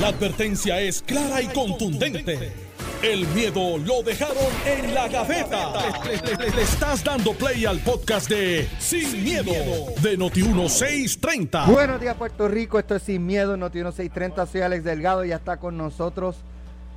La advertencia es clara y contundente. El miedo lo dejaron en la gaveta. Le, estás dando play al podcast de Sin, miedo, de Noti1630. Buenos días, Puerto Rico. Esto es Sin Miedo, Noti 1630. Soy Alex Delgado y ya está con nosotros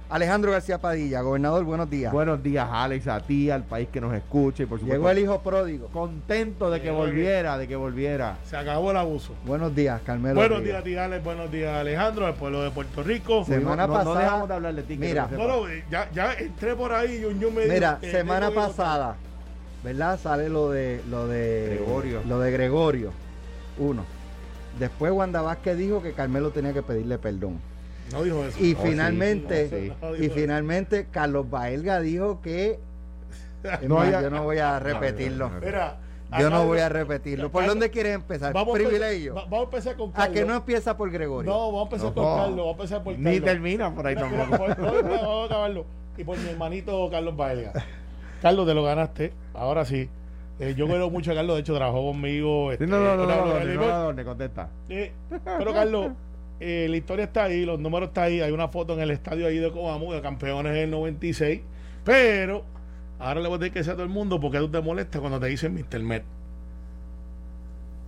Alejandro García Padilla. Gobernador, buenos días. Buenos días, Alex, a ti, al país que nos escuche y por supuesto. Llegó el hijo pródigo. Contento de que Llegó volviera, de que volviera. Se acabó el abuso. Buenos días, Carmelo. buenos Rivera. días, Tigales. Buenos días, Alejandro, al pueblo de Puerto Rico. Semana no, no pasada- dejamos de hablar de ti. que Mira. No, eh, ya, ya entré por ahí y un yo me Mira, semana pasada, ¿verdad? Sale lo de lo de Gregorio. Lo de Gregorio. Uno. Después Wanda Vázquez dijo que Carmelo tenía que pedirle perdón. No dijo eso. Y Oh, finalmente, sí, no, y finalmente Carlos Baelga dijo que No, más, ya- yo no voy a repetirlo. Mira, Yo no voy a repetirlo. ¿Por dónde quieres empezar? Vamos a Privilegio. va- vamos a empezar con A Carlos. que no empieza por Gregorio. No, vamos a empezar No. por Carlos. Vamos a empezar por Carlos. Ni termina por ahí tampoco. Vamos a acabarlo. Y por mi hermanito Carlos Baelga. Carlos, te lo ganaste. Ahora sí. Eh, yo quiero mucho a Carlos. De hecho, trabajó conmigo. Este, no, no, no, no. Eh, eh, la historia está ahí, los números están ahí, hay una foto en el estadio ahí de Coamo, de campeones del 96, pero ahora le voy a decir que sea todo el mundo porque tú te molestas cuando te dicen Mr. Met.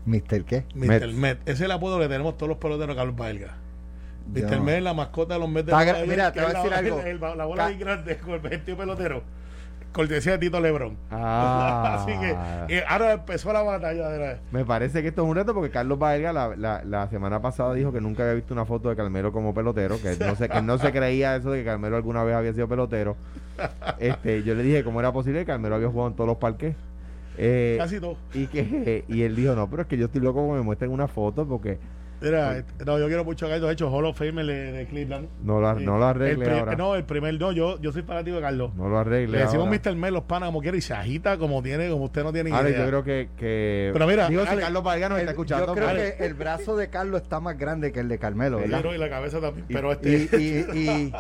¿Mister qué? Mr. Met, ese es el apodo que tenemos todos los peloteros de Carlos Baelga. Yo Mr. no. Met es la mascota de los Mets de mira, te voy a decir la- algo. el- el- la bola Ca- bien grande con el vestido pelotero. Cortesía de Tito Lebron. Ah. Así que eh, ahora empezó la batalla de la- Me parece que esto es un reto porque Carlos Baelga la, la, la semana pasada dijo que nunca había visto una foto de Carmelo como pelotero, que él no se, que él no se creía eso de que Carmelo alguna vez había sido pelotero. Este, yo le dije cómo era posible que Carmelo había jugado en todos los parques. Eh, casi todo. y que y él dijo, no, pero es que yo estoy loco como me muestren una foto porque Mira, este, no, yo quiero mucho a Carlos. De hecho, Hall of Fame de, de Cleveland. no lo, no lo arregle ahora. No, el primer, no, yo, yo soy fanático de Carlos. No lo arregle Le decimos ahora. Mr. Mel, los panas como quiera, y se agita como tiene, como usted no tiene Alex, idea. yo creo que, que Pero mira, digo, si Alex, Carlos Baelga nos está escuchando, yo creo pues, que el brazo de Carlos está más grande que el de Carmelo, ¿verdad? no, y la cabeza también. Y- Pero Y, este. y, y,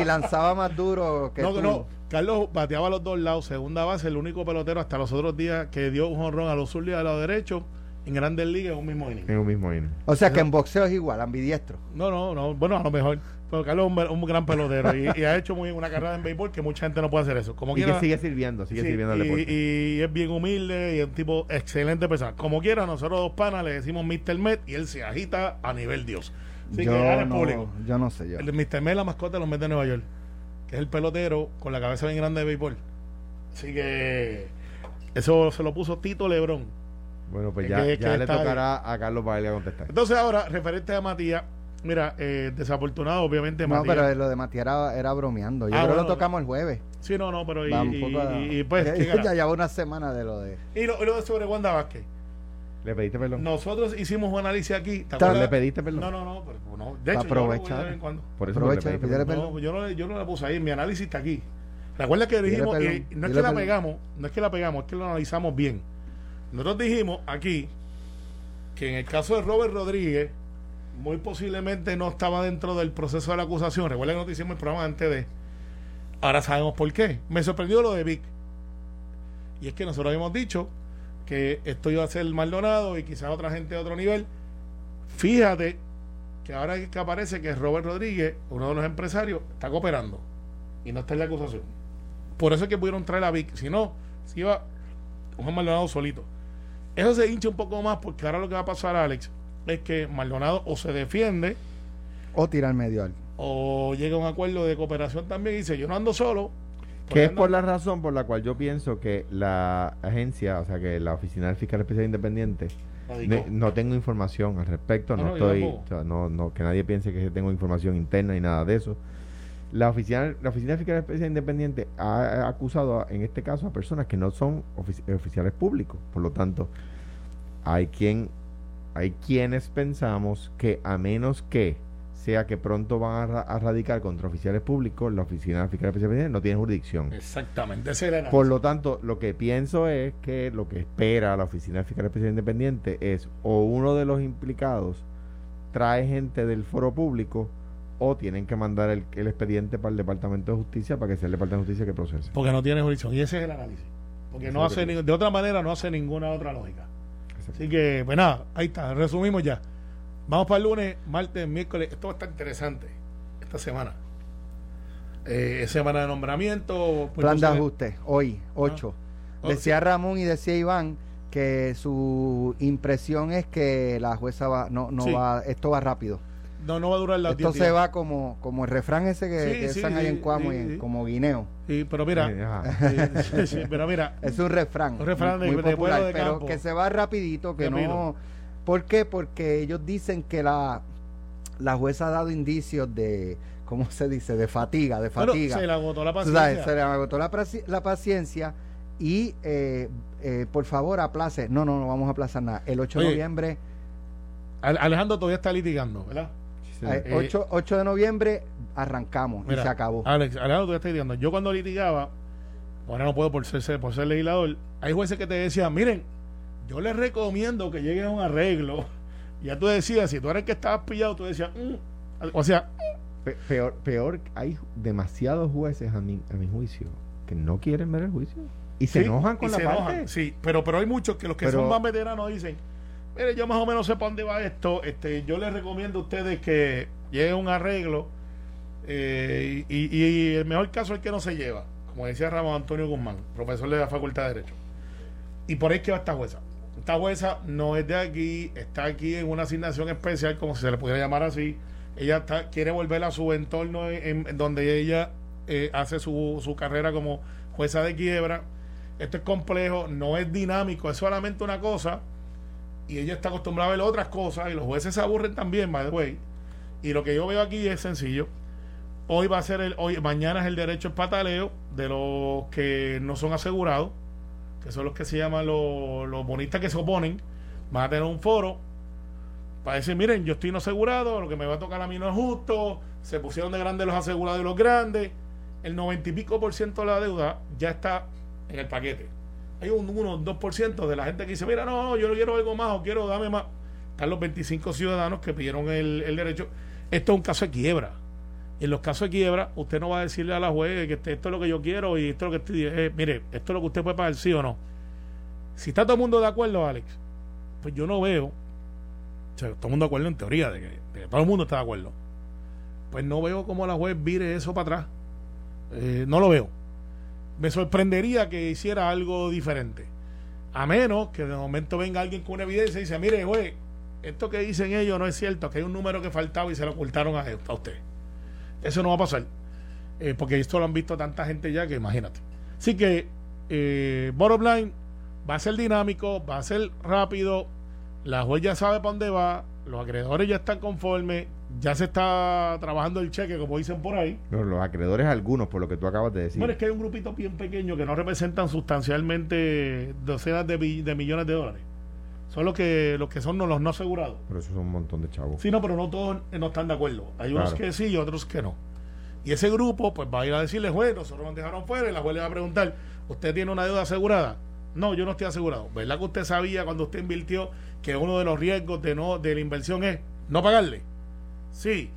y lanzaba más duro que no, tú. no. Carlos bateaba a los dos lados, segunda base, el único pelotero hasta los otros días que dio un jonrón a los zurdos y a los derechos en Grandes Ligas en un mismo inning. en un mismo inning. O sea que en boxeo es igual, ambidiestro. No, no, no. Bueno, a lo mejor. Pero Carlos es un, un gran pelotero y, y ha hecho muy una carrera en béisbol que mucha gente no puede hacer eso. Como Y quiera. que sigue sirviendo, sigue Sí, sirviendo al y, deporte. y es bien humilde y es un tipo excelente persona. Como quiera, nosotros dos panas le decimos Mr. Met y él se agita a nivel Dios. Así yo, que no, público. yo no sé yo. El Mr. Met la mascota de los Mets de Nueva York, que es el pelotero con la cabeza bien grande de béisbol. Así que eso se lo puso Tito Lebrón. Bueno, pues Es ya, que- ya que le tocará a Carlos Bailey contestar. Entonces ahora, referente a Matías, mira, eh, desafortunado obviamente No, Matías. pero lo de Matías era, era bromeando. Yo Ah, creo que bueno. lo tocamos el jueves. Sí, no, no, pero y, a- y- y, pues, ya, lleva una semana de lo de. y, lo, y lo de sobre Wanda Vázquez. ¿Le pediste perdón? Nosotros hicimos un análisis aquí. ¿te acuerdas? ¿Le pediste perdón? No, no, no, pero no. De hecho, yo aprovechar. de vez en cuando. Por eso no le Aprovecha, pediste perdón. No, yo no, yo no la puse ahí, mi análisis está aquí. Recuerda que dijimos, y no es que la pegamos, no es que la pegamos, es que lo analizamos bien. Nosotros dijimos aquí que en el caso de Robert Rodríguez, muy posiblemente no estaba dentro del proceso de la acusación. Recuerda que nosotros hicimos el programa antes de. Ahora sabemos por qué. Me sorprendió lo de Vic. Y es que nosotros habíamos dicho que esto iba a ser Maldonado y quizás otra gente de otro nivel. Fíjate que ahora que aparece que Robert Rodríguez, uno de los empresarios, está cooperando y no está en la acusación. Por eso es que pudieron traer a Vic. Si no, si iba Juan Maldonado solito. Eso se hincha un poco más porque ahora lo que va a pasar, Alex, es que Maldonado o se defiende O tirar medio algo. o llega a un acuerdo de cooperación también y dice, yo no ando solo. Que es por la razón por la cual yo pienso que la agencia, o sea, que la Oficina del Fiscal Especial Independiente, ne- no tengo información al respecto, No, no, estoy, tampoco. o sea, no, no, que nadie piense que tengo información interna ni nada de eso. La oficina, la Oficina Fiscal Especial Independiente ha, acusado, a- en este caso, a personas que no son ofici- oficiales públicos. Por lo tanto, hay quien, hay quienes pensamos que a menos que sea que pronto van a, ra- a radicar contra oficiales públicos, la Oficina Fiscal Especial Independiente no tiene jurisdicción. Exactamente, ese Por lo tanto, lo que pienso es que lo que espera la Oficina Fiscal Especial Independiente es o uno de los implicados trae gente del foro público o tienen que mandar el, el expediente para el Departamento de Justicia para que sea el Departamento de Justicia que procese. Porque no tiene jurisdicción. Y ese es el análisis. Porque no hace ni- de otra manera no hace ninguna otra lógica. Así que, pues nada, ahí está, resumimos ya. Vamos para el lunes, martes, miércoles. Esto va a estar interesante esta semana. Eh, semana de nombramiento. pues, Plan de ajuste, hoy, 8. Ah, decía Ramón y decía Iván que su impresión es que la jueza va, no, no va, esto va rápido. No, no va a durar la Esto se va como, como el refrán ese que, están ahí en Cuamo, y como guineo. Sí, pero mira, pero mira, es un refrán, un refrán muy, popular, pero que se va rapidito, que no. ¿Por qué? Porque ellos dicen que la, la jueza ha dado indicios de, ¿cómo se dice? De fatiga, de fatiga. se le agotó la paciencia. se le agotó la, la paciencia y eh, eh, por favor aplace. No, no, no vamos a aplazar nada. El 8 de noviembre. Alejandro todavía está litigando, ¿verdad? 8, eh, de noviembre arrancamos y se acabó. Alex, Alejandro, tú estás diciendo, yo cuando litigaba, ahora no puedo por ser, por ser legislador, hay jueces que te decían, miren, yo les recomiendo que lleguen a un arreglo. Ya tú decías, si tú eres el que estabas pillado, tú decías, mm". o sea... peor, peor, hay demasiados jueces a mi, a mi juicio que no quieren ver el juicio. Y se enojan con la parte. Sí, pero, pero hay muchos que los que son más veteranos dicen, mire, yo más o menos sé para dónde va esto, este, yo les recomiendo a ustedes que llegue un arreglo eh, y, el mejor caso es que no se lleva, como decía Ramón Antonio Guzmán, profesor de la Facultad de Derecho. Y por ahí que va esta jueza. Esta jueza no es de aquí, está aquí en una asignación especial, como si se le pudiera llamar así. Ella está, quiere volver a su entorno en, donde ella eh, hace su, su carrera como jueza de quiebra. Esto es complejo, no es dinámico, es solamente una cosa y ella está acostumbrada a ver otras cosas y los jueces se aburren también, by the. Y lo que yo veo aquí es sencillo. Hoy va a ser el, hoy, mañana es el derecho al pataleo de los que no son asegurados, que son los que se llaman los, los bonistas que se oponen. Van a tener un foro para decir, miren, yo estoy no asegurado, lo que me va a tocar a mí no es justo, se pusieron de grandes los asegurados y los grandes. El noventa y pico por ciento de la deuda ya está en el paquete hay un 1 o 2% de la gente que dice, mira, no, yo no quiero algo más o quiero dame más. Están los 25 ciudadanos que pidieron el, derecho. Esto es un caso de quiebra. En los casos de quiebra, usted no va a decirle a la juez que esto es lo que yo quiero y esto es lo que estoy. Eh, mire, esto es lo que usted puede pagar, sí o no. Si está todo el mundo de acuerdo, Alex, pues yo no veo. O sea, todo el mundo de acuerdo en teoría, de que, todo el mundo está de acuerdo. Pues no veo cómo la juez vire eso para atrás. Eh, no lo veo me sorprendería que hiciera algo diferente. A menos que de momento venga alguien con una evidencia y dice, mire, güey, esto que dicen ellos no es cierto, que hay un número que faltaba y se lo ocultaron a, usted. Eso no va a pasar. Eh, porque esto lo han visto tanta gente ya que imagínate. Así que, eh, bottom line, va a ser dinámico, va a ser rápido, la juez ya sabe para dónde va, los acreedores ya están conformes, ya se está trabajando el cheque, como dicen por ahí. los acreedores algunos, por lo que tú acabas de decir. Bueno, es que hay un grupito bien pequeño que no representan sustancialmente docenas de, millones de dólares. Son los que, los que son los no asegurados. Pero eso son un montón de chavos. Sí, no, pero no todos no están de acuerdo. Hay unos que sí y otros que no. Y ese grupo, pues va a ir a decirle, juez, nosotros nos dejaron fuera y la juez le va a preguntar, ¿usted tiene una deuda asegurada? No, yo no estoy asegurado. ¿Verdad que usted sabía cuando usted invirtió que uno de los riesgos de no de la inversión es no pagarle? Sí.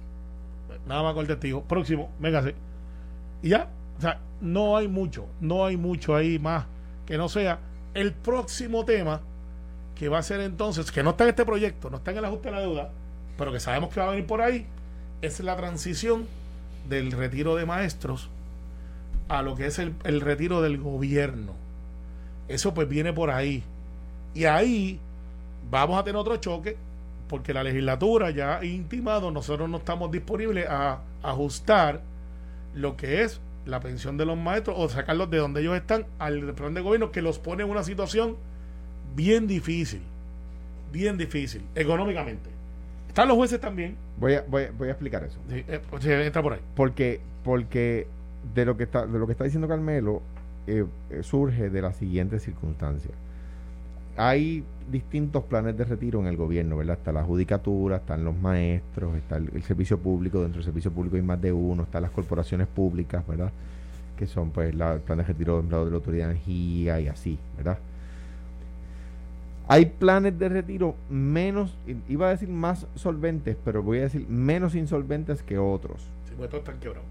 Nada más con el testigo. Próximo, véngase. Y ya. O sea, no hay mucho. No hay mucho ahí más que no sea el próximo tema que va a ser entonces, que no está en este proyecto, no está en el ajuste de la deuda, pero que sabemos que va a venir por ahí, es la transición del retiro de maestros a lo que es el, el retiro del gobierno. Eso pues viene por ahí. Y ahí vamos a tener otro choque porque la legislatura ya ha intimado, nosotros no estamos disponibles a ajustar lo que es la pensión de los maestros o sacarlos de donde ellos están al plan de gobierno que los pone en una situación bien difícil, bien difícil, económicamente. Están los jueces también. Voy a, voy, a explicar eso. Sí, eh, pues, entra por ahí. Porque, porque de lo que está, de lo que está diciendo Carmelo, eh, eh, surge de la siguiente circunstancia hay distintos planes de retiro en el gobierno, ¿verdad? Está la judicatura, están los maestros, está el, servicio público, dentro del servicio público hay más de uno, están las corporaciones públicas, ¿verdad? Que son pues la, el plan de retiro de empleados de la Autoridad de Energía y así, ¿verdad? Hay planes de retiro menos, iba a decir más solventes, pero voy a decir menos insolventes que otros.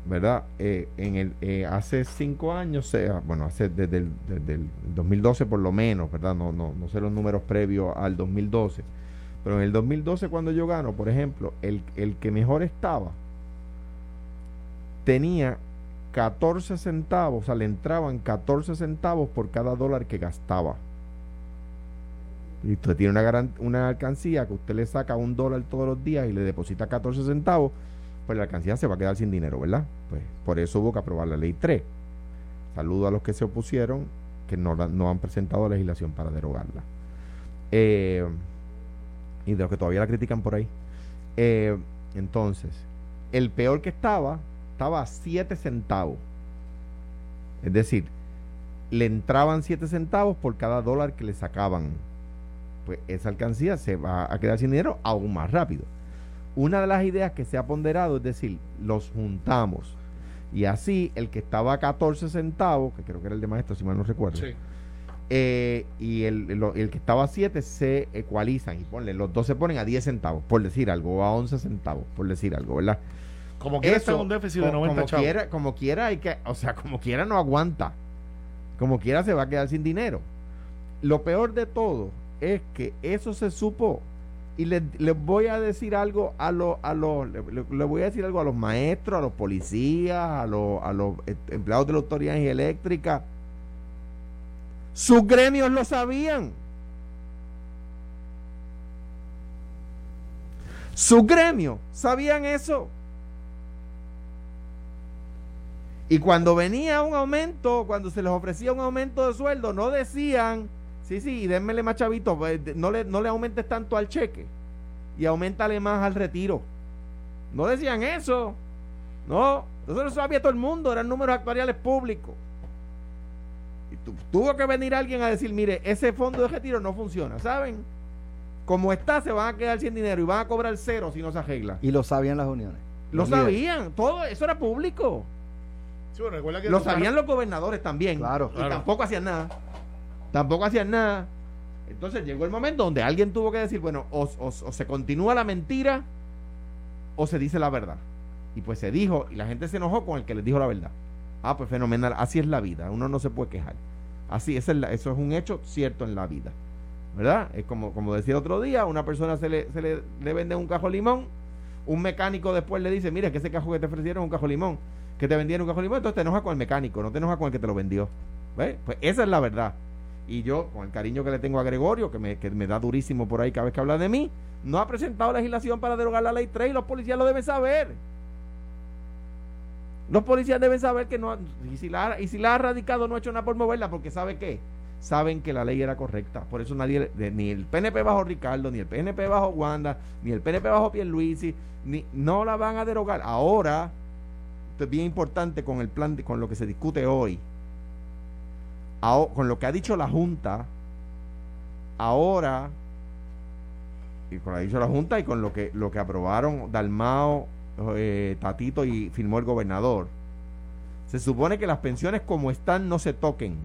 ¿Verdad? Eh, en el, eh, hace cinco años, sea, bueno, hace desde el, desde el 2012 por lo menos, ¿verdad? No, no, no sé los números previos al 2012, Pero en el 2012 cuando yo gano, por ejemplo, el, el que mejor estaba tenía 14 centavos, o sea, le entraban 14 centavos por cada dólar que gastaba. Y usted tiene una, una alcancía que usted le saca un dólar todos los días y le deposita 14 centavos, pues la alcancía se va a quedar sin dinero, ¿verdad? Pues por eso hubo que aprobar la ley 3. Saludo a los que se opusieron, que no, no han presentado legislación para derogarla. Eh, y de los que todavía la critican por ahí. Eh, entonces, el peor que estaba, estaba a 7 centavos. Es decir, le entraban 7 centavos por cada dólar que le sacaban. Pues esa alcancía se va a quedar sin dinero aún más rápido. Una de las ideas que se ha ponderado es decir, los juntamos. Y así el que estaba a 14 centavos, que creo que era el de maestro, si mal no recuerdo, sí. Eh, y el, que estaba a 7 se ecualizan y ponle, los dos se ponen a 10 centavos, por decir algo, o a 11 centavos, por decir algo, ¿verdad? Como quiera Eso, un déficit de 90 como quiera, como quiera hay que, o sea, como quiera no aguanta. Como quiera se va a quedar sin dinero. Lo peor de todo es que eso se supo y les, voy a decir algo a los a los voy a decir algo a los maestros, a los policías, a los a los eh, empleados de la autoridad eléctrica sus gremios lo sabían. Sus gremios sabían eso. Y cuando venía un aumento, cuando se les ofrecía un aumento de sueldo, no decían, sí, sí, démele más chavito, pues, no le, no le aumentes tanto al cheque y aumentale más al retiro. No decían eso. No, eso lo sabía todo el mundo, eran números actuariales públicos tuvo que venir alguien a decir, mire, ese fondo de retiro no funciona, ¿saben? Como está, se van a quedar sin dinero y van a cobrar cero si no se arregla. Y lo sabían las uniones. Lo sabían, todo eso era público. lo sabían los gobernadores también. Claro. Y tampoco hacían nada. Tampoco hacían nada. Entonces llegó el momento donde alguien tuvo que decir, bueno, o, se continúa la mentira o se dice la verdad. Y pues se dijo, y la gente se enojó con el que les dijo la verdad. Ah, pues fenomenal, así es la vida, uno no se puede quejar. Así, es eso es un hecho cierto en la vida. ¿Verdad? Es como, como decía otro día, una persona se le, se le, vende un cajo limón, un mecánico después le dice, mira, que ese cajo que te ofrecieron es un cajo limón, que te vendieron un cajo limón, entonces te enojas con el mecánico, no te enojas con el que te lo vendió. ¿Ves? Pues esa es la verdad. Y yo, con el cariño que le tengo a Gregorio, que me, que me da durísimo por ahí cada vez que habla de mí, no ha presentado legislación para derogar la ley 3 y los policías lo deben saber. Los policías deben saber que no, y si, la, y si la ha radicado no ha hecho nada por moverla, porque ¿sabe qué? Saben que la ley era correcta. Por eso nadie, ni el PNP bajo Ricardo, ni el PNP bajo Wanda, ni el PNP bajo Pierluisi, ni, no la van a derogar. Ahora, esto es bien importante con el plan, con lo que se discute hoy, con lo que ha dicho la Junta, ahora, y con lo que ha dicho la Junta y con lo que, lo que aprobaron Dalmao, eh, Tatito y firmó el gobernador. Se supone que las pensiones como están no se toquen.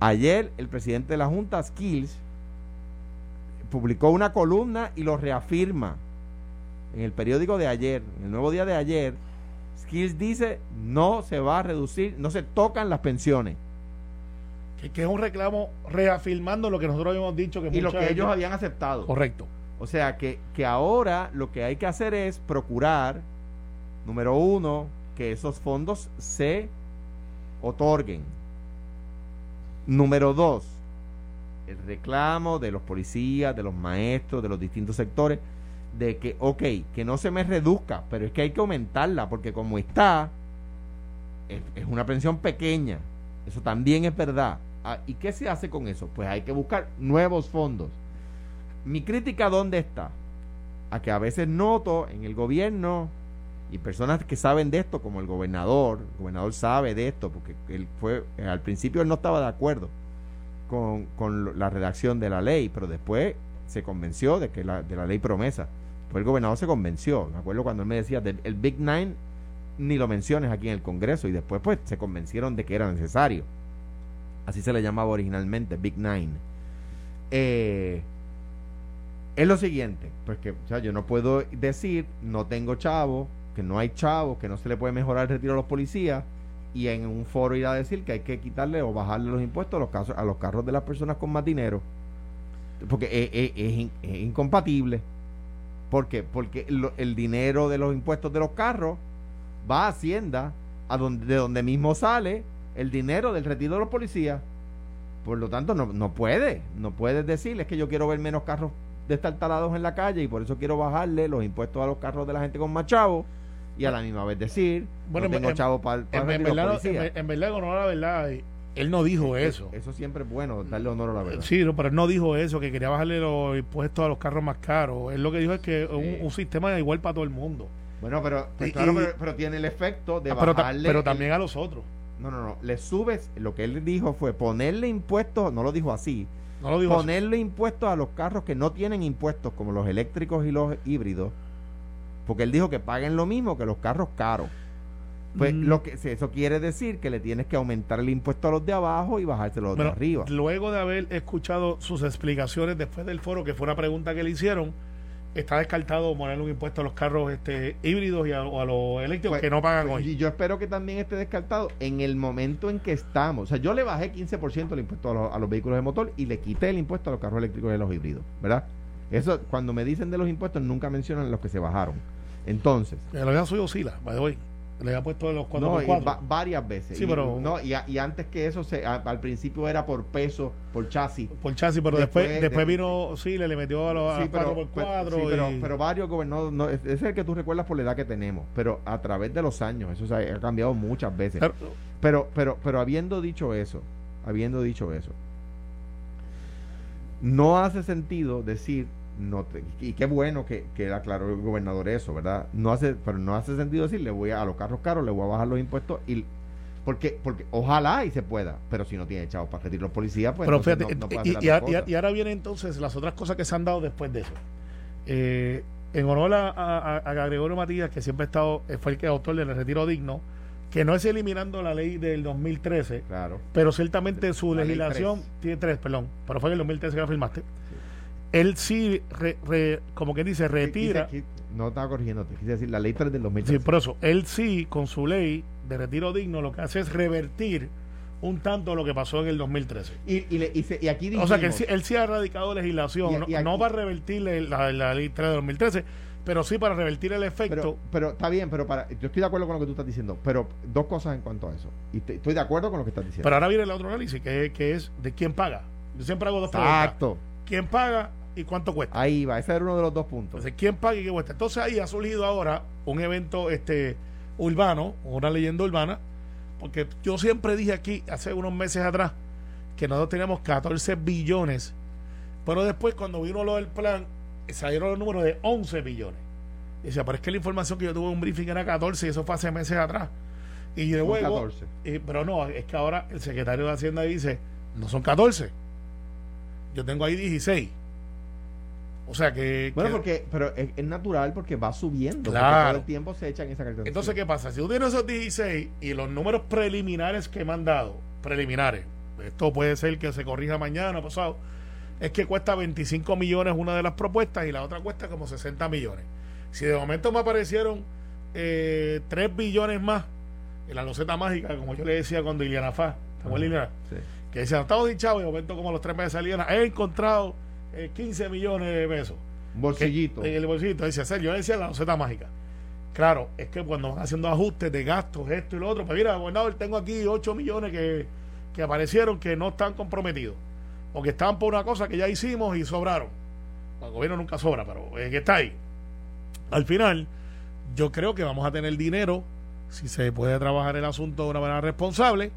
Ayer el presidente de la Junta, Skills, publicó una columna y lo reafirma en el periódico de ayer, en el nuevo día de ayer. Skills dice no se va a reducir, no se tocan las pensiones. Que, es un reclamo reafirmando lo que nosotros habíamos dicho que y lo que ellos habían aceptado. Correcto. O sea que, que ahora lo que hay que hacer es procurar, número uno, que esos fondos se otorguen. Número dos, el reclamo de los policías, de los maestros, de los distintos sectores, de que, ok, que no se me reduzca, pero es que hay que aumentarla, porque como está, es, una pensión pequeña. Eso también es verdad. Ah, ¿Y qué se hace con eso? Pues hay que buscar nuevos fondos. Mi crítica, ¿dónde está? A que a veces noto en el gobierno y personas que saben de esto, como el gobernador, el gobernador sabe de esto, porque él fue, al principio él no estaba de acuerdo con, con la redacción de la ley, pero después se convenció de que la, de la ley promesa. Pues el gobernador se convenció. Me acuerdo cuando él me decía, el Big Nine ni lo menciones aquí en el Congreso, y después pues se convencieron de que era necesario. Así se le llamaba originalmente, Big Nine. Eh, es lo siguiente, pues que o sea, yo no puedo decir no tengo chavo, que no hay chavo, que no se le puede mejorar el retiro a los policías y en un foro ir a decir que hay que quitarle o bajarle los impuestos a los, casos, a los carros de las personas con más dinero. porque es, incompatible. ¿Por qué? Porque el dinero de los impuestos de los carros va a Hacienda, a donde, de donde mismo sale el dinero del retiro de los policías. Por lo tanto, no, no puede, no puedes decirles que yo quiero ver menos carros destartalados en la calle y por eso quiero bajarle los impuestos a los carros de la gente con más chavos y a la misma vez decir, bueno, no tengo chavos para en, verdad, en, verdad, a la verdad, él no dijo eso. Eso siempre es bueno, darle honor a la verdad. Sí, pero él no dijo eso, que quería bajarle los impuestos a los carros más caros. Él lo que dijo es que un, un sistema igual para todo el mundo. Bueno, pero, pues pero, tiene el efecto de ah, bajarle. Pero, también a los otros. No, no, no. Le subes. Lo que él dijo fue ponerle impuestos. No lo dijo así. No lo dijo ponerle impuestos a los carros que no tienen impuestos, como los eléctricos y los híbridos. Porque él dijo que paguen lo mismo que los carros caros. Pues mm. lo que eso quiere decir que le tienes que aumentar el impuesto a los de abajo y bajárselo a los de arriba. Luego de haber escuchado sus explicaciones después del foro, que fue una pregunta que le hicieron, está descartado poner un impuesto a los carros este, híbridos y a, a los eléctricos pues, que no pagan pues, hoy. Y yo espero que también esté descartado en el momento en que estamos. O sea, yo le bajé 15% el impuesto a los, vehículos de motor y le quité el impuesto a los carros eléctricos y a los híbridos, ¿verdad? Eso, cuando me dicen de los impuestos, nunca mencionan los que se bajaron. Entonces. La verdad soy oscila, by the way. Le había puesto los 4 no, varias veces. Sí, pero, no, y, antes que eso, se, al principio era por peso, por chasis. Por chasis, pero después después, vino, sí, le, le metió a los sí, 4 4 sí, pero, pero, varios gobernadores, no, ese es el que tú recuerdas por la edad que tenemos, pero a través de los años, eso se ha, cambiado muchas veces. pero, pero, pero habiendo dicho eso, habiendo dicho eso, no hace sentido decir no y qué bueno que, que aclaró el gobernador eso, ¿verdad? No hace, pero no hace sentido decir, le voy a, los carros caros, le voy a bajar los impuestos y porque, porque ojalá y se pueda, pero si no tiene chavos para retirar los policías, pues pero fíjate, y, ahora vienen entonces las otras cosas que se han dado después de eso. Eh, en honor a, a, Gregorio Matías, que siempre ha estado, eh, fue el que autor del retiro digno, que no es eliminando la ley del 2013, claro. pero ciertamente su legislación tiene tres, perdón, pero fue en el 2013 que la firmaste él sí, como que dice, retira. no estaba corrigiendo, te quise decir la ley 3 del 2013. Sí, por eso, él sí, con su ley de retiro digno, lo que hace es revertir un tanto lo que pasó en el 2013. Y, y, y, aquí O sea que él, sí ha radicado legislación, no, va a revertir la, la, ley 3 del 2013, pero sí para revertir el efecto. Pero, está bien, pero para, yo estoy de acuerdo con lo que tú estás diciendo, pero dos cosas en cuanto a eso. Y estoy de acuerdo con lo que estás diciendo. Pero ahora viene el otro análisis, que, que es de quién paga. Yo siempre hago dos preguntas. Exacto. ¿Quién paga y cuánto cuesta. Ahí va, ese era uno de los dos puntos. Entonces, ¿quién paga y qué cuesta? Entonces ahí ha surgido ahora un evento este urbano, una leyenda urbana, porque yo siempre dije aquí, hace unos meses atrás, que nosotros teníamos 14 billones, pero después cuando vino lo del plan, salieron los números de 11 billones. Y decía, pero es que la información que yo tuve en un briefing era 14 y eso fue hace meses atrás. Y de luego, 14. pero no, es que ahora el secretario de Hacienda dice, no son 14. Yo tengo ahí 16. O sea que. Bueno, porque. Pero es, natural porque va subiendo. Claro. todo el tiempo se echan esa cartera. Entonces, ¿qué pasa? Si tú tienes esos 16 y los números preliminares que me han dado, preliminares, esto puede ser que se corrija mañana pasado, es que cuesta 25 millones una de las propuestas y la otra cuesta como 60 millones. Si de momento me aparecieron eh, 3 billones más en la loseta mágica, como yo le decía cuando Iliana Fa, Sí. Que decían, estamos hinchados y de momento como los tres meses salían, he encontrado 15 eh, millones de pesos. Bolsillito. en el bolsillito, dice hacer. Yo decía la receta mágica. Claro, es que cuando van haciendo ajustes de gastos, esto y lo otro, pues mira, gobernador, tengo aquí 8 millones que, que aparecieron que no están comprometidos. O que estaban por una cosa que ya hicimos y sobraron. El gobierno nunca sobra, pero es que está ahí. Al final, yo creo que vamos a tener dinero, si se puede trabajar el asunto de una manera responsable,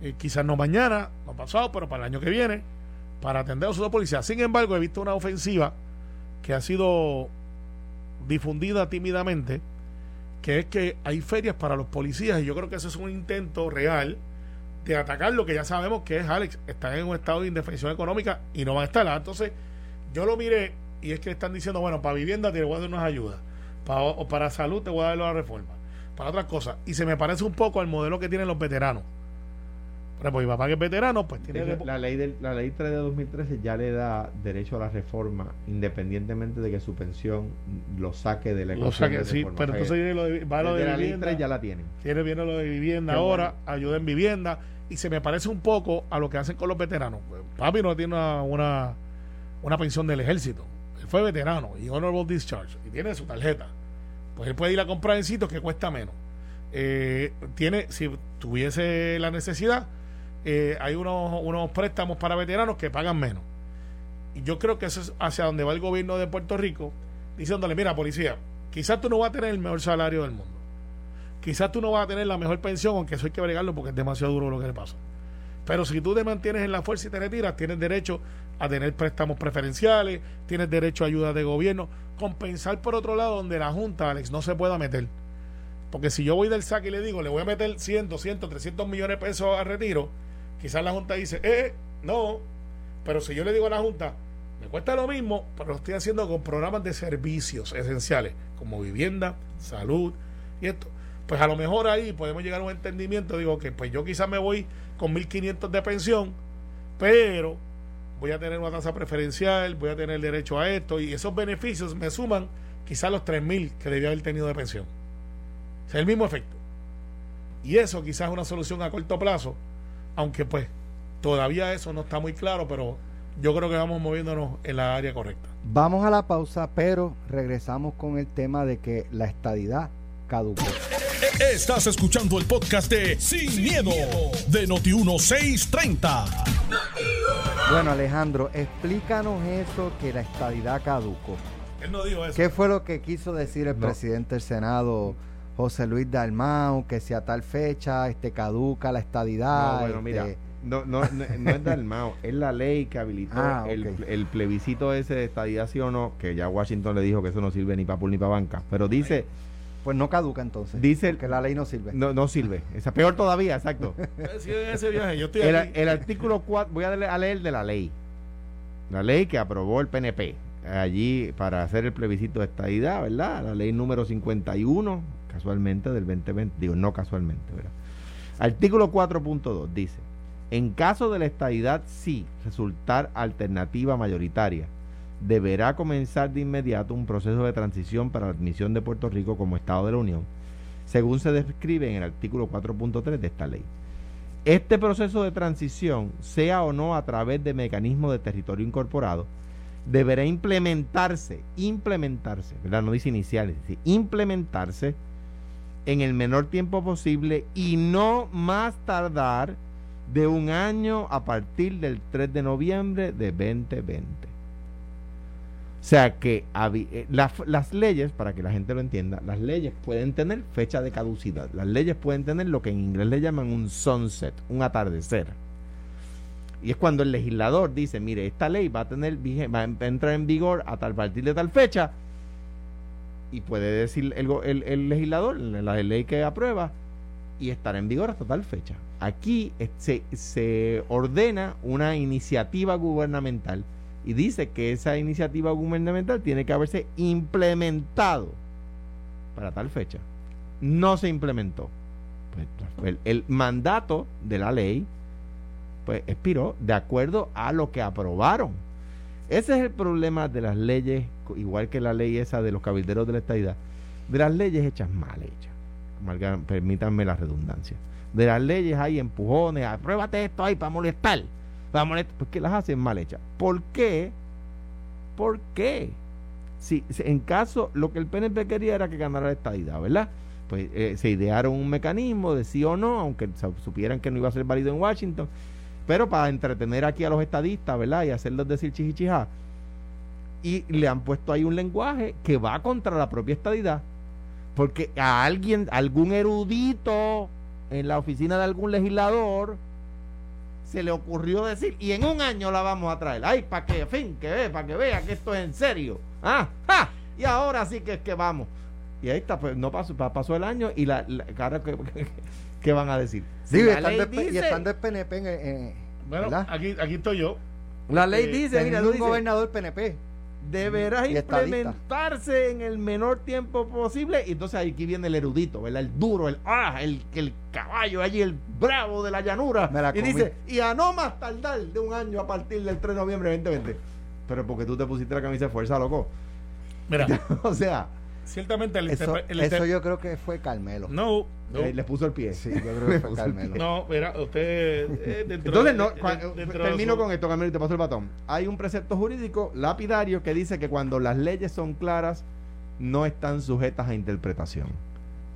eh, quizás no mañana, no pasado, pero para el año que viene para atender a los policías. Sin embargo, he visto una ofensiva que ha sido difundida tímidamente, que es que hay ferias para los policías y yo creo que ese es un intento real de atacar lo que ya sabemos que es Alex, están en un estado de indefensión económica y no van a estar. Entonces, yo lo miré y es que están diciendo, bueno, para vivienda te voy a dar unas ayudas, para, o para salud te voy a dar la reforma, para otras cosas. Y se me parece un poco al modelo que tienen los veteranos por ejemplo, mi papá que es veterano, pues tiene... La, ley de, la ley 3 de 2013 ya le da derecho a la reforma independientemente de que su pensión lo saque de la Lo saque, sí, pero entonces va lo de, la ley 3 ya la tienen. Tiene viene lo de vivienda ahora, ayuda en vivienda, y se me parece un poco a lo que hacen con los veteranos. Papi no tiene una, una, una pensión del ejército, él fue veterano y honorable discharge y tiene su tarjeta, pues él puede ir a comprar en sitios que cuesta menos. Eh, tiene, si tuviese la necesidad, eh, hay unos, unos préstamos para veteranos que pagan menos. Y yo creo que eso es hacia donde va el gobierno de Puerto Rico, diciéndole, mira, policía, quizás tú no vas a tener el mejor salario del mundo. Quizás tú no vas a tener la mejor pensión, aunque eso hay que bregarlo porque es demasiado duro lo que le pasa. Pero si tú te mantienes en la fuerza y te retiras, tienes derecho a tener préstamos preferenciales, tienes derecho a ayuda de gobierno, compensar por otro lado donde la Junta, Alex, no se pueda meter. Porque si yo voy del saque y le digo, le voy a meter 100, 200, 300 millones de pesos a retiro, quizás la Junta dice, eh, no. Pero si yo le digo a la Junta, me cuesta lo mismo, pero lo estoy haciendo con programas de servicios esenciales, como vivienda, salud y esto. Pues a lo mejor ahí podemos llegar a un entendimiento. Digo que pues yo quizás me voy con 1.500 de pensión, pero voy a tener una tasa preferencial, voy a tener derecho a esto y esos beneficios me suman quizás los 3.000 que debía haber tenido de pensión. es el mismo efecto. Y eso quizás es una solución a corto plazo, aunque pues todavía eso no está muy claro, pero yo creo que vamos moviéndonos en la área correcta. Vamos a la pausa, pero regresamos con el tema de que la estadidad caducó. Estás escuchando el podcast de Sin, miedo, de Noti1630. Bueno, Alejandro, explícanos eso que la estadidad caducó. Él no dijo eso. ¿Qué fue lo que quiso decir el presidente del Senado, José Luis Dalmau, que si a tal fecha este, caduca la estadidad? No, bueno, mira, este, no, no, no, es Dalmau, es la ley que habilitó Ah, el, el plebiscito ese de estadidad sí o no, que ya Washington le dijo que eso no sirve ni para pool ni para banca, pero dice, Pues no caduca entonces. Dice que la ley no sirve. no, no sirve, esa peor todavía, exacto. Sí, en ese viaje, yo estoy El, aquí. el artículo 4, voy a darle- a leer de la ley. La ley que aprobó el PNP allí para hacer el plebiscito de estadidad, ¿verdad? La ley número 51, casualmente del 2020, digo, no casualmente, ¿verdad? Artículo 4.2 dice, en caso de la estadidad sí resultar alternativa mayoritaria, deberá comenzar de inmediato un proceso de transición para la admisión de Puerto Rico como Estado de la Unión, según se describe en el artículo 4.3 de esta ley. Este proceso de transición, sea o no a través de mecanismos de territorio incorporado, deberá implementarse, implementarse, ¿verdad? No dice inicial, dice implementarse en el menor tiempo posible y no más tardar de un año a partir del 3 de noviembre de 2020. O sea que eh, las- leyes, para que la gente lo entienda, las leyes pueden tener fecha de caducidad. Las leyes pueden tener lo que en inglés le llaman un sunset, un atardecer. Y es cuando el legislador dice, mire, esta ley va a tener va a entrar en vigor a tal partir de tal fecha. Y puede decir el, el- el legislador, la ley que aprueba, y estará en vigor hasta tal fecha. Aquí se, se ordena una iniciativa gubernamental y dice que esa iniciativa gubernamental tiene que haberse implementado para tal fecha. No se implementó. Pues, el, el mandato de la ley pues expiró de acuerdo a lo que aprobaron. Ese es el problema de las leyes, igual que la ley esa de los cabilderos de la estadidad, de las leyes hechas mal hechas. Permítanme la redundancia. De las leyes hay empujones, apruébate esto ahí para molestar. Para molestar, porque las hacen mal hechas. ¿Por qué? ¿Por qué? Si, en caso, lo que el PNP quería era que ganara la estadidad, ¿verdad? Pues eh, se idearon un mecanismo de sí o no, aunque supieran que no iba a ser válido en Washington, pero para entretener aquí a los estadistas, ¿verdad? Y hacerlos decir chichichijá. Y le han puesto ahí un lenguaje que va contra la propia estadidad. Porque a alguien, algún erudito en la oficina de algún legislador, se le ocurrió decir, y en un año la vamos a traer. Ay, para que, en fin, que ve, para que vea que esto es en serio. Ah, ¡ja! Y ahora sí que es que vamos. Y ahí está, pues no pasó, pa- pasó el año y la, la cara que, ¿qué van a decir? Si y la están, ley de, y dice- están del PNP en, en- Bueno, ¿verdad? aquí, aquí estoy yo. la ley eh, dice, mira, un dice, gobernador PNP. Deberá y estadista. implementarse en el menor tiempo posible. Y entonces aquí viene el erudito, ¿verdad? El duro, el ah, el, el caballo allí, el bravo de la llanura. Me la y comí. dice, y a no más tardar de un año a partir del 3 de noviembre de 2020. Pero porque tú te pusiste la camisa de fuerza, loco. Mira, o sea, ciertamente el, Eso, el eso yo creo que fue Carmelo. No, no. Eh, le puso el pie. Sí, yo creo que fue Carmelo. No, mira, usted. eh, dentro Entonces, no, de- dentro termino su- con esto, Camilo, y te paso el batón. Hay un precepto jurídico lapidario que dice que cuando las leyes son claras, no están sujetas a interpretación.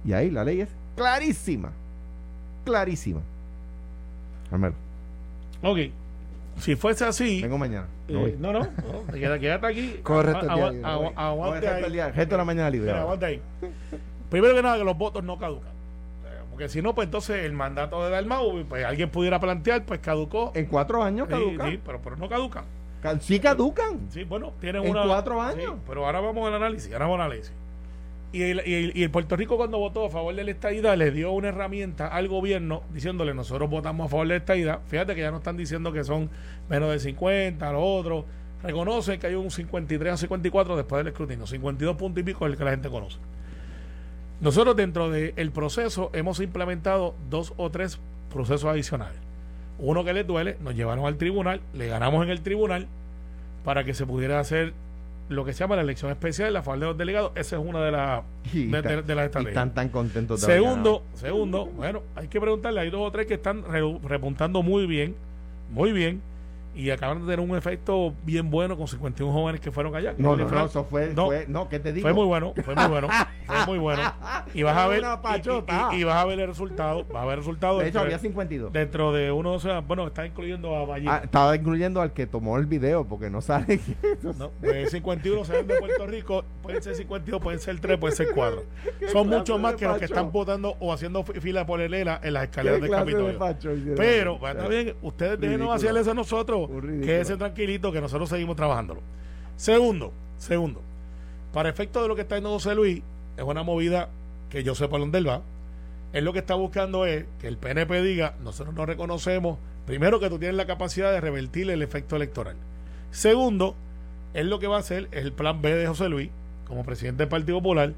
Y ahí la ley es clarísima. Clarísima. Carmelo, Ok. Si fuese así. vengo mañana. eh, No no, no, no, queda- quédate aquí. Corre Agua- día, agua- yo no agua- voy. No, Aguante ahí. resto de la mañana libre. Aguanta ahí. Primero que nada, que los votos no caducan. Porque si no, pues entonces el mandato de Dalmau, pues alguien pudiera plantear, pues caducó. En cuatro años Sí, caducan. sí, pero, pero no caducan. Ca- Sí caducan. Sí, bueno, tienen En una. cuatro años. Sí, pero ahora vamos al análisis. Ahora vamos al análisis. Y el, y, el, y el Puerto Rico, cuando votó a favor de la estadidad, le dio una herramienta al gobierno diciéndole: Nosotros votamos a favor de la estadidad. Fíjate que ya no están diciendo que son menos de 50, los otros. Reconocen que hay un 53 a 54 después del escrutinio. 52 puntos y pico es el que la gente conoce. Nosotros, dentro del proceso, hemos implementado dos o tres procesos adicionales. Uno que les duele, nos llevaron al tribunal, le ganamos en el tribunal para que se pudiera hacer lo que se llama la elección especial a favor de los delegados. Esa es una de, las de, ta- de- de las estrategias. están tan contentos Segundo, segundo, bueno, hay que preguntarle, hay dos o tres que están re- repuntando muy bien, muy bien, y acaban de tener un efecto bien bueno con 51 jóvenes que fueron allá. No, no, no, eso fue, No. fue, no, ¿qué te digo? fue muy bueno, fue muy bueno, fue muy bueno. Y vas a ver, y- vas a ver el resultado, vas a ver el resultado De hecho, dentro, había de, 52. dentro de uno, o sea, bueno, está incluyendo a Valle. Ah, estaba incluyendo al que tomó el video porque no sale. No, pues 51 se ven de Puerto Rico, pueden ser 52, pueden ser 3, pueden ser 4. Son muchos más que los que están votando o haciendo fi- fila por el ELA en las escaleras del Capitolio. Pero, pues, está bien, ustedes déjenos hacerle eso a nosotros. Quédense tranquilitos que nosotros seguimos trabajándolo. Segundo, segundo, para efecto de lo que está haciendo José Luis, es una movida que yo por dónde él va. Él lo que está buscando es que el PNP diga, nosotros no reconocemos, primero que tú tienes la capacidad de revertir el efecto electoral. Segundo, él lo que va a hacer es el plan B de José Luis, como presidente del Partido Popular.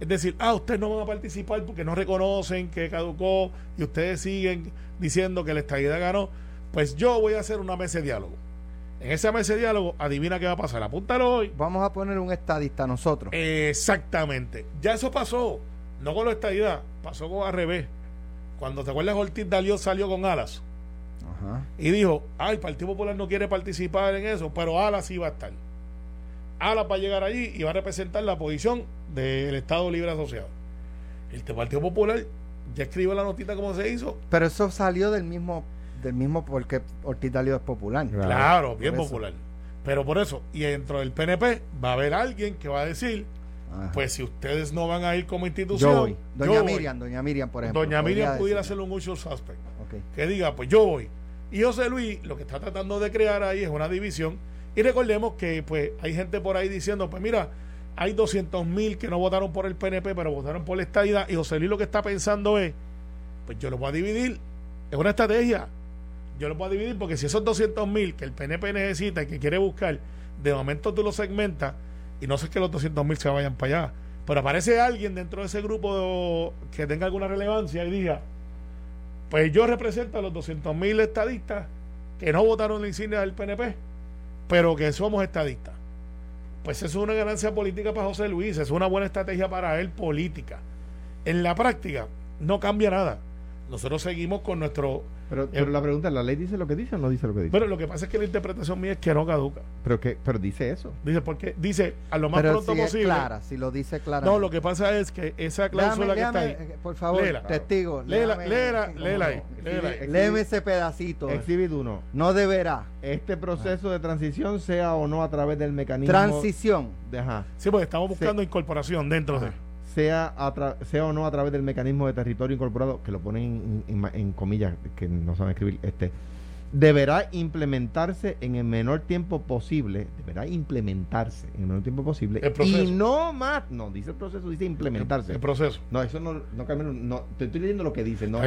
Es decir, ah, ustedes no van a participar porque no reconocen que caducó y ustedes siguen diciendo que la estadidad ganó. Pues yo voy a hacer una mesa de diálogo. En esa mesa de diálogo, adivina qué va a pasar. Apúntalo hoy. Vamos a poner un estadista nosotros. Exactamente. Ya eso pasó. No con la estadidad, pasó con al revés. Cuando te acuerdas, Ortiz Dalió salió con Alas Ajá. y dijo: Ah, el Partido Popular no quiere participar en eso, pero Alas sí va a estar. Alas va a llegar allí y va a representar la posición del Estado Libre Asociado. El Partido Popular ya escribió la notita como se hizo. Pero eso salió del mismo, del mismo porque Ortiz Dalio es popular. Claro. Claro, bien eso. popular. Pero por eso, y dentro del PNP va a haber alguien que va a decir: Ajá. Pues si ustedes no van a ir como institución, yo voy. Doña yo voy. Miriam, Doña Miriam, por ejemplo. Doña Miriam pudiera decir. hacer un usual suspect. Que diga, pues yo voy. Y José Luis lo que está tratando de crear ahí es una división. Y recordemos que pues hay gente por ahí diciendo, pues mira, hay 200 mil que no votaron por el PNP, pero votaron por la estadidad. Y José Luis lo que está pensando es, pues yo lo voy a dividir. Es una estrategia. Yo lo a dividir porque si esos 200 mil que el PNP necesita y que quiere buscar, de momento tú los segmentas y no sé que los 200 mil se vayan para allá. Pero aparece alguien dentro de ese grupo que tenga alguna relevancia y diga, pues yo represento a los 200 mil estadistas que no votaron la insignia del PNP, pero que somos estadistas. Pues eso es una ganancia política para José Luis, es una buena estrategia para él política. En la práctica no cambia nada. Nosotros seguimos con nuestro... Pero, pero la pregunta es, ¿la ley dice lo que dice o no dice lo que dice? Pero lo que pasa es que la interpretación mía es que no caduca. pero, que, pero dice eso. Dice, porque dice a lo más Pero pronto si es posible. clara, si lo dice clara. No, lo que pasa es que esa cláusula que está ahí. eh, por favor, Léela. testigo. Léela, léame, léela, léela ahí, no. léela ahí. Léeme ese pedacito. Exhibit 1. No deberá. Este proceso de transición sea o no a través del mecanismo... Transición. de- ajá. Sí, porque estamos buscando incorporación dentro de. Sea, a tra- sea o no a través del mecanismo de territorio incorporado, que lo ponen en, en- en comillas, que no saben escribir, este, deberá implementarse en el menor tiempo posible, deberá implementarse en el menor tiempo posible, El proceso. y no más, no, dice el proceso, dice implementarse. El proceso. no, eso no, no, Carmelo, no, te estoy leyendo lo que dice, no, La,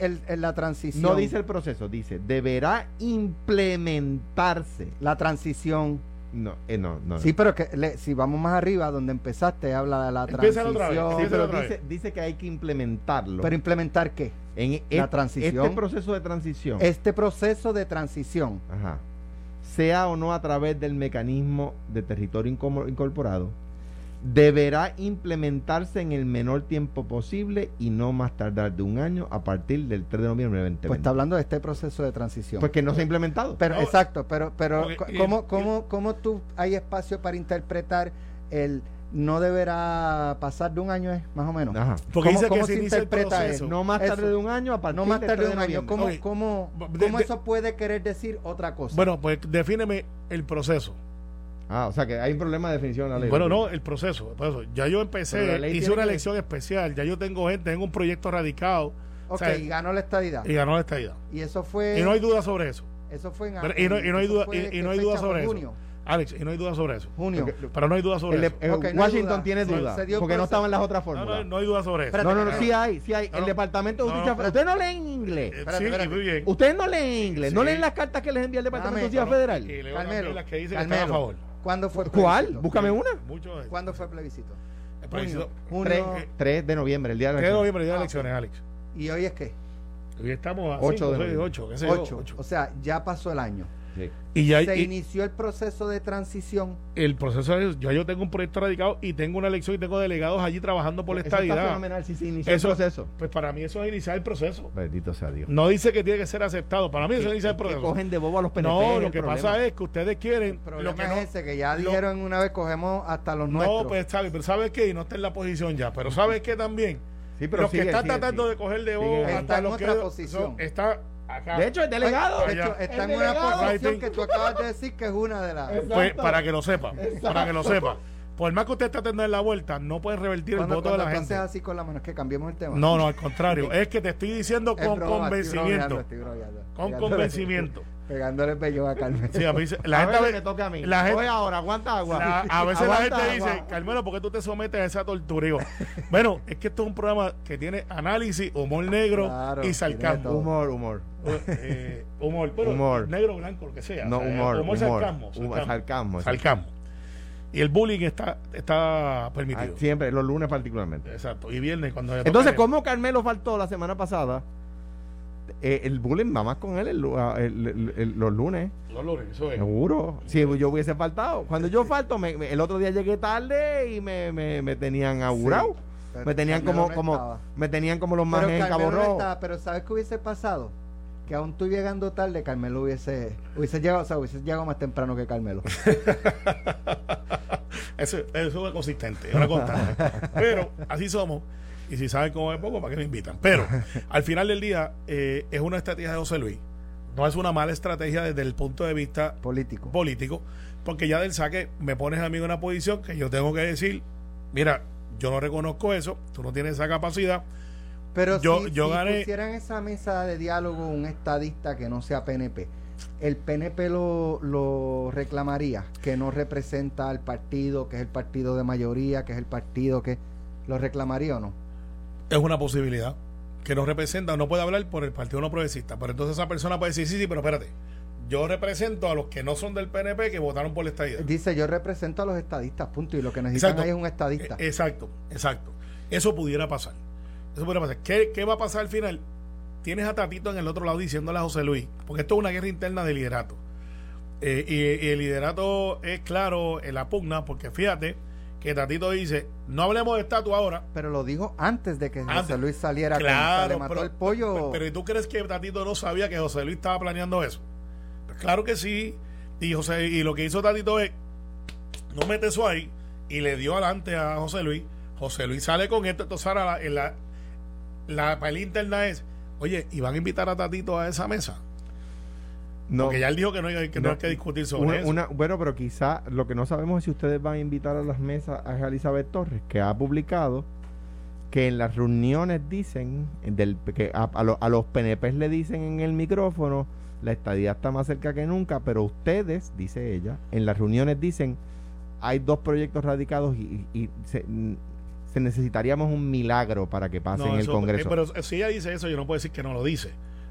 el- la transición. no dice el proceso, dice, deberá implementarse. La transición. No, eh, no, no. Sí, pero que le- si vamos más arriba, donde empezaste, habla de la Empieza otra vez, transición. Sí, pero otra dice, dice que hay que implementarlo. Pero implementar qué? en la et- transición. Este proceso de transición. Este proceso de transición. Ajá. sea o no a través del mecanismo de territorio incorporado, deberá implementarse en el menor tiempo posible y no más tardar de un año a partir del 3 de noviembre de 2020. Pues está hablando de este proceso de transición. Pues que no se ha implementado. Pero, No, exacto, pero, pero porque- ¿cómo, cómo, ¿cómo tú hay espacio para interpretar el no deberá pasar de un año, más o menos? Ajá. Porque ¿Cómo- dice cómo que se se inicia el interpreta eso? No más tarde Eso. de un año a partir No más del tarde 3 de un año. noviembre. ¿Cómo, Ok. cómo, cómo de- eso puede querer decir otra cosa? Bueno, pues defíneme el proceso. Ah, o sea que hay un problema de definición de la ley. Bueno, no, el proceso. por eso, ya yo empecé, hice una que- elección especial, ya yo tengo gente, tengo un proyecto radicado. ok, o sea, y ganó la estadidad. y ganó la estadía. Y eso fue. Y no hay duda sobre eso. Eso fue en Pero- y, no, y no hay eso duda, fue y, no hay duda sobre eso. Junio. Alex, y no hay duda sobre eso. Junio. Pero no hay duda sobre El eso. Washington duda. tiene duda. porque no estaban las otras No, fórmulas. no, no hay duda sobre eso. Espérate, No, no, no, sí hay, sí hay. No, el. Departamento de Justicia. no, Ustedes no leen inglés. Eh, Espérate, sí, espérate. muy bien. Ustedes no leen inglés. No leen las cartas que les envía el Departamento de Justicia no. Federal. Y Carmelo, las que dicen que están Carmelo, a favor. ¿Cuándo fue el ¿Cuál? plebiscito? Búscame una. Mucho de eso. ¿Cuándo fue el plebiscito? El plebiscito- Junio. Tres- junio, 3 de noviembre, el día de la 3 de noviembre, día de Ah, elecciones, Alex. ¿Y hoy es qué? Hoy estamos a Ocho 5, de 6, noviembre. 8, qué sé yo, 8. ocho. O sea, ya pasó el año. Sí. Y ya Se y inició el proceso de transición. el proceso es, ya yo tengo un proyecto radicado y tengo una elección y tengo delegados allí trabajando por la Eso está estadidad. fenomenal si se inició Eso- el proceso. Pues para mí eso es iniciar el proceso. Bendito sea Dios. No dice que tiene que ser aceptado. Para mí eso es iniciar el Que proceso. cogen de bobo a los PNP. No, es lo que problema. pasa es que ustedes quieren El problema lo que es no, ese, que ya lo- dijeron una vez, cogemos hasta los nuestros. No, pues sabe, pero sabes qué, y no está en la posición ya, pero sabes que también Sí, pero los que están sigue, tratando sigue. de coger de bobo Está hasta en los que posición. son- está acá. De hecho, el delegado. De hecho, está en una posición que tú acabas de decir que es una de las... Pues, para que lo sepa, Exacto. para que lo sepa. Por más que usted esté teniendo la vuelta, no puede revertir el voto de la gente. haces así con la mano, es que cambiemos el tema. No, no, al contrario. es que te estoy diciendo Es con convencimiento. Con convencimiento. Pegándole el bello a Carmen. Sí, a mí se- la a gente ver, a ve- me toca a mí. la gente- Coge ahora, aguanta agua. La- a veces la gente dice. Carmelo, ¿por qué tú te sometes a esa tortura? Bueno, es que esto es un programa que tiene análisis, humor negro Claro, y sarcasmo. Humor, humor. Eh, humor, pero Humor. negro, blanco, lo que sea. No, O sea, humor. humor, humor. sarcasmo. Humor, sarcasmo. sarcasmo. Sarcasmo. Y el bullying está, está Ah, permitido. Siempre, los lunes particularmente. Exacto. Y viernes cuando Entonces, ¿cómo Carmelo faltó la semana pasada? Eh, el bullying va más con él el ah, el- el- el- los lunes. Los lunes, eso es. Seguro. Si yo hubiese faltado. Cuando yo falto, me- me- el otro día llegué tarde y me, me, me tenían augurado. Me tenían como, no como, estaba. me tenían como los más en Cabo no estaba, pero ¿sabes qué hubiese pasado? Que aún tú llegando tarde, Carmelo hubiese, hubiese llegado, o sea, hubiese llegado más temprano que Carmelo. Eso, eso es consistente, es una constante. Pero así somos. Y si saben cómo es poco, ¿para qué me invitan? Pero al final del día, eh, es una estrategia de José Luis. No es una mala estrategia desde el punto de vista Político. político, porque ya del saque me pones a mí en una posición que yo tengo que decir, mira, yo no reconozco eso, tú no tienes esa capacidad. Pero Yo- si, yo si gané- pusieran esa mesa de diálogo un estadista que no sea PNP, el PNP lo, lo reclamaría, que no representa al partido, que es el partido de mayoría, que es el partido que lo reclamaría o no. Es una posibilidad que nos representa, no puede hablar por el partido no progresista, pero entonces esa persona puede decir, sí, sí, pero espérate, yo represento a los que no son del PNP que votaron por la estadía. Dice, yo represento a los estadistas, punto, y lo que necesitan Exacto. ahí es un estadista. Eh, Exacto, exacto. Eso pudiera pasar. Eso pudiera pasar. ¿Qué, qué va a pasar al final? Tienes a Tatito en el otro lado diciéndole a José Luis, porque esto es una guerra interna de liderato. Eh, y, y el liderato es claro en la pugna, porque fíjate que Tatito dice, no hablemos de estatus ahora. Pero lo dijo antes de que José. Luis saliera con- Claro, le mató pero, el pollo. Pero ¿y tú crees que Tatito no sabía que José Luis estaba planeando eso? Pues claro que sí. Y, José, y lo que hizo Tatito es, no mete eso ahí, y le dio adelante a José Luis. José Luis sale con esto, entonces ahora la, en la, la pelea interna es, oye, ¿y van a invitar a Tatito a esa mesa? No, Porque ya él dijo que no hay que, no No. hay que discutir sobre una- eso. una- bueno, pero quizá lo que no sabemos es si ustedes van a invitar a las mesas a Elizabeth Torres, que ha publicado que en las reuniones dicen, del, que a, a lo- a los PNP le dicen en el micrófono, la estadía está más cerca que nunca, pero ustedes, dice ella, en las reuniones dicen, hay dos proyectos radicados y, y- y se, se necesitaríamos un milagro para que pase No, en el eso- Congreso. eh, pero si ella dice eso, yo no puedo decir que no lo dice.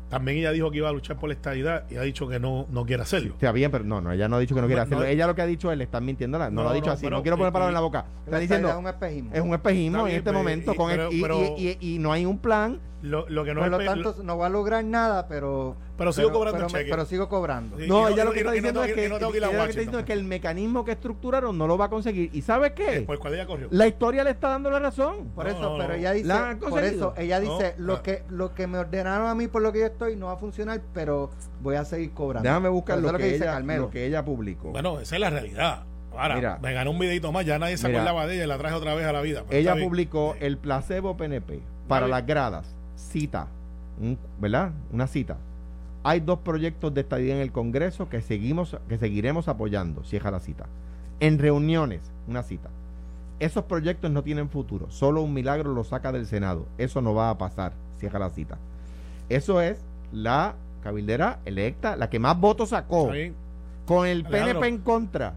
También ella dijo que iba a luchar por la estadidad y ha dicho que no, no quiere hacerlo. Está bien, pero no, no, ella no ha dicho que no quiere No, hacerlo. no. ella lo que ha dicho es, le están mintiendo, no, No, lo ha dicho no, así, pero- no quiero poner palabras en la boca. Está diciendo, es un espejismo. es un espejismo en este pero- momento y- con el- pero- y- y- y no hay un plan. Lo, lo que no Por lo tanto, no va a lograr nada, pero, Pero sigo cobrando pero, cheque. sigo cobrando. Sí. No, ella lo que está diciendo es que- el mecanismo que estructuraron no lo va a conseguir. ¿Y sabes qué? Pues cuál ella corrió. La historia le está dando la razón. Por No, eso, no, pero no. ella dice, ¿La han por eso, ella dice, No. lo que lo que me ordenaron a mí por lo que yo estoy no va a funcionar, pero voy a seguir cobrando. Déjame buscar lo que, dice ella, Carmelo. lo que ella publicó. Bueno, esa es la realidad. Ahora, Mira. me ganó un videito más, ya nadie se acordaba de ella y la traje otra vez a la vida. Ella publicó el placebo PNP para las gradas. Cita, un- ¿verdad? Una cita. Hay dos proyectos de estadía en el Congreso que seguimos, que seguiremos apoyando, cierra la cita. En reuniones, una cita. Esos proyectos no tienen futuro, solo un milagro los saca del Senado. Eso no va a pasar, cierra la cita. Eso es la cabildera electa, la que más votos sacó, con el Alejandro. PNP en contra.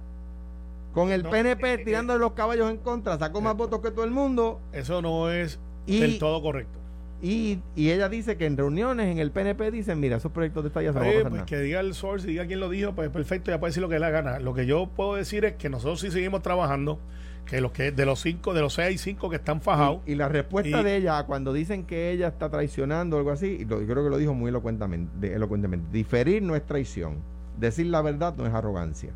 Con el No, PNP eh, tirando los caballos en contra, sacó más votos que todo el mundo. Eso no es Y- del todo correcto. Y, y ella dice que en reuniones en el PNP dicen, mira, esos proyectos de estadía se no va a Eh, pues nada. que diga el source, diga quién lo dijo, pues perfecto, ya puede decir lo que le da gana. Lo que yo puedo decir es que nosotros sí seguimos trabajando, que los que de los cinco, de los seis, cinco que están fajados. Y, y la respuesta Y- de ella cuando dicen que ella está traicionando o algo así, y lo- yo creo que lo dijo muy elocuentemente, de- elocuentemente, diferir no es traición, decir la verdad no es arrogancia.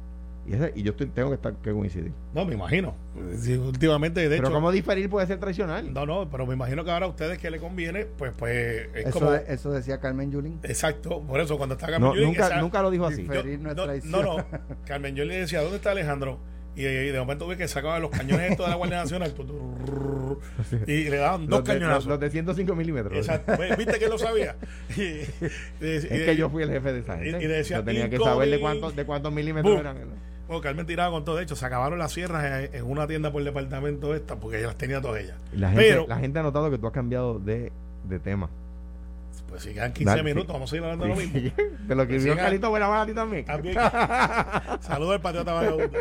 Y, ese- y yo estoy- tengo que estar que coincidir. No, me imagino. Sí, últimamente, de Pero hecho. ¿cómo diferir puede ser traicionar? No, no, pero me imagino que ahora a ustedes que le conviene, pues, pues es Eso, como. de- eso decía Carmen Yulín. Exacto, por eso cuando está No, Carmen Yulín, nunca, esa- nunca lo dijo así. Yo- no es no, traición. no, no. Carmen, le decía, ¿dónde está Alejandro? Y de, de momento vi que sacaba los cañones estos de la Guardia Nacional tu, tu, y le daban dos Los de, los, cañonazos. los de 105 milímetros. Exacto. ¿Viste que lo sabía? Y, y- y- Es que yo fui el jefe de esa gente. y decía, yo tenía que saber de cuántos, de cuántos milímetros Boom. eran. Bueno, Carmen tiraba con todo. De hecho, se acabaron las sierras en, una tienda por el departamento esta, porque ella las tenía todas ellas. La gente, Pero, la gente ha notado que tú has cambiado de, de tema. pues si quedan 15 Dale, minutos, sí. vamos a seguir hablando de lo mismo. de lo que vio. Carlito Buena a ti también. También. Saludos al patriota vagabundo.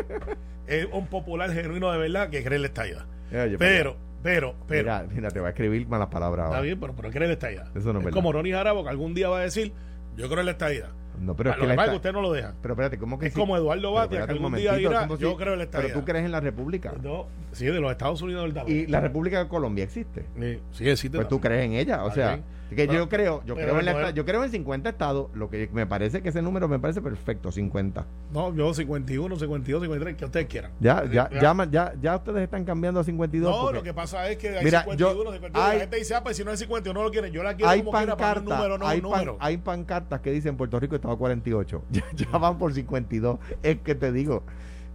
Es un popular genuino de verdad que cree en la estadía. Pero, pero, pero. Mira, mira, te va a escribir malas palabras Está ahora. bien, pero, pero cree en la estadía. Eso no es es verdad. como Ronnie Jarabo que algún día va a decir, yo creo en la estadía. No, pero es que que la pasa es que esta- usted no lo deja. Pero espérate, ¿cómo que Es sí? como Eduardo Batia, que algún día dirá, ¿cómo yo sí? creo en la estadía. Pero tú crees en la República. No, sí, de los Estados Unidos del Davos. Y la República de Colombia existe. Sí, sí existe. Pues tú crees en ella, o Está sea. Que yo Pero- creo, yo creo en la no yo creo en 50 estados, lo que me parece que ese número me parece perfecto, 50. No, yo 51, 52, 53, que ustedes quieran. Ya, ya, Ya. ya, ya, ya ustedes están cambiando a 52 No, porque lo que pasa es que hay Mira, 51, yo- 52. hay- la gente dice, ah, pues si no es 51, no lo quieren. Yo la quiero hay como quiera para un pancartas, número, no hay, un pan- número. hay pancartas que dicen Puerto Rico estado 48. Ya, ya van por 52. Es que te digo,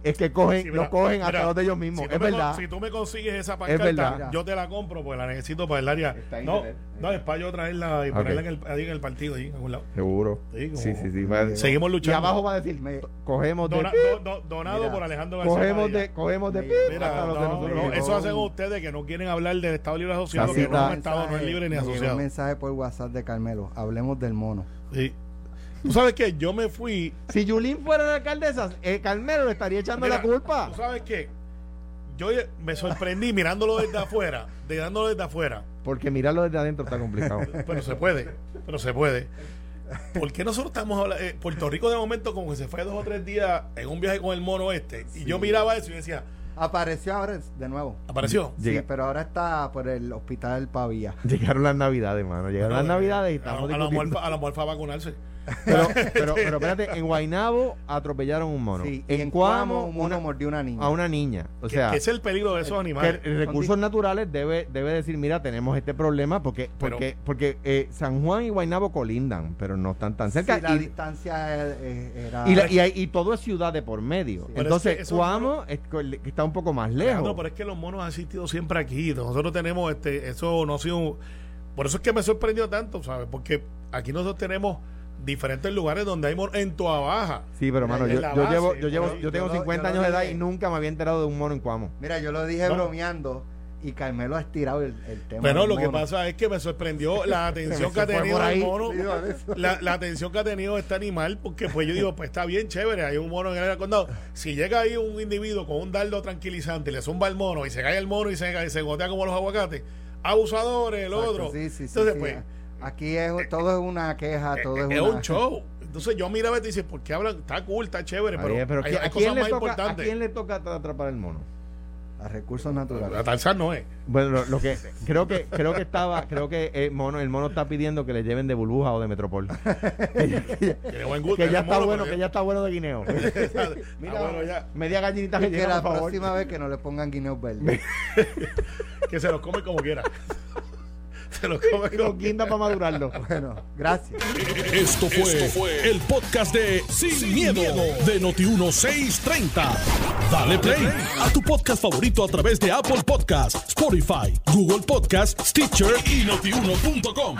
es que cogen, Sí, mira, lo cogen hasta mira, los de ellos mismos. Si es con- verdad. si tú me consigues esa verdad. pancarta, yo te la compro porque la necesito para el área. No, no, es para yo traerla y Ok. ponerla en el, ahí en el partido, ahí en algún lado. Seguro. Sí, como- Sí, sí, Seguimos Y luchando. abajo va a decir, Me- cogemos de, Dona- do- do- donado Mira, por Alejandro García. cogemos de, cogemos de, Mira, los de nosotros. no, eso hacen ustedes que no quieren hablar del Estado Libre Asociado, que no es un. Estado, no es libre ni asociado. un mensaje por WhatsApp de Carmelo. Hablemos del mono. Sí. Tú sabes que yo me fui. Si Yulín fuera la alcaldesa, eh, Carmelo le estaría echando Mira, la culpa. Tú sabes que yo me sorprendí mirándolo desde afuera, de dándolo desde afuera. Porque mirarlo desde adentro está complicado. Pero se puede, pero se puede. ¿Por qué nosotros estamos hablando? eh, Puerto Rico de momento como que se fue dos o tres días en un viaje con el mono este. Y yo miraba eso y decía, Apareció ahora de nuevo. ¿apareció? Llega- Sí, pero ahora está por el hospital Pavía. Llegaron las navidades, mano. Llegaron las navidades y a, estamos a, la discutiendo. mujer, a la mujer fue a vacunarse. Pero, pero, pero espérate, en Guainabo atropellaron un mono. Sí, en, en Cuamo, un mono una- mordió a una niña. a una niña. O sea, que es el peligro de esos que animales. recursos naturales debe, debe decir, mira, tenemos este problema porque, Pero- porque, porque eh, San Juan y Guainabo colindan, pero no están tan cerca. Sí, la y, distancia eh, era... y, la- y hay- y todo es ciudad de por medio. Sí. Entonces, es que Cuamo está un poco más lejos. Alejandro, pero es que los monos han existido siempre aquí. Nosotros tenemos este, eso no ha sido. un- Por eso es que me sorprendió tanto, ¿sabes? Porque aquí nosotros tenemos diferentes lugares donde hay monos en Toa Baja. Sí, pero hermano, en yo, la yo base, llevo, yo llevo, yo tengo yo lo- 50 yo lo años de edad y nunca me había enterado de un mono en Cuamo. Mira, yo lo dije No. bromeando y Carmelo ha estirado el, el tema. Pero lo que pasa es que me sorprendió la atención que ha tenido el ahí. mono. La, la atención que ha tenido este animal, porque pues yo digo, pues está bien chévere, hay un mono en el condado. Si llega ahí un individuo con un dardo tranquilizante y le zumba el mono y se cae el mono y se, se gotea como los aguacates, abusadores, el Exacto, otro. Sí, sí, sí, Entonces, sí. pues, Aquí es, todo es una queja, todo es, es una... un show. Entonces yo miraba y te dice, ¿por qué hablan? Está cool, está chévere, pero, pero hay, ¿qui- hay ¿a, cosas quién le más toca, ¿a importantes. quién le toca atrapar el mono? A recursos naturales. A Tarzán no es. Bueno, lo, lo que creo que creo que estaba, creo que el mono, el mono está pidiendo que le lleven de burbuja o de Metropol. que, Tiene buen gusto. que ya está mono, bueno, que ya está bueno de guineo. Mira, bueno, ya. Media gallinita que rellena, la por favor. próxima vez que no le pongan guineos verdes. Que se los come como quiera. Se los come Y como guinda para madurarlo. bueno, gracias. Esto fue, el podcast de Sin, miedo, de Noti1630. Dale play a tu podcast favorito a través de Apple Podcasts, Spotify, Google Podcasts, Stitcher y notiuno.com.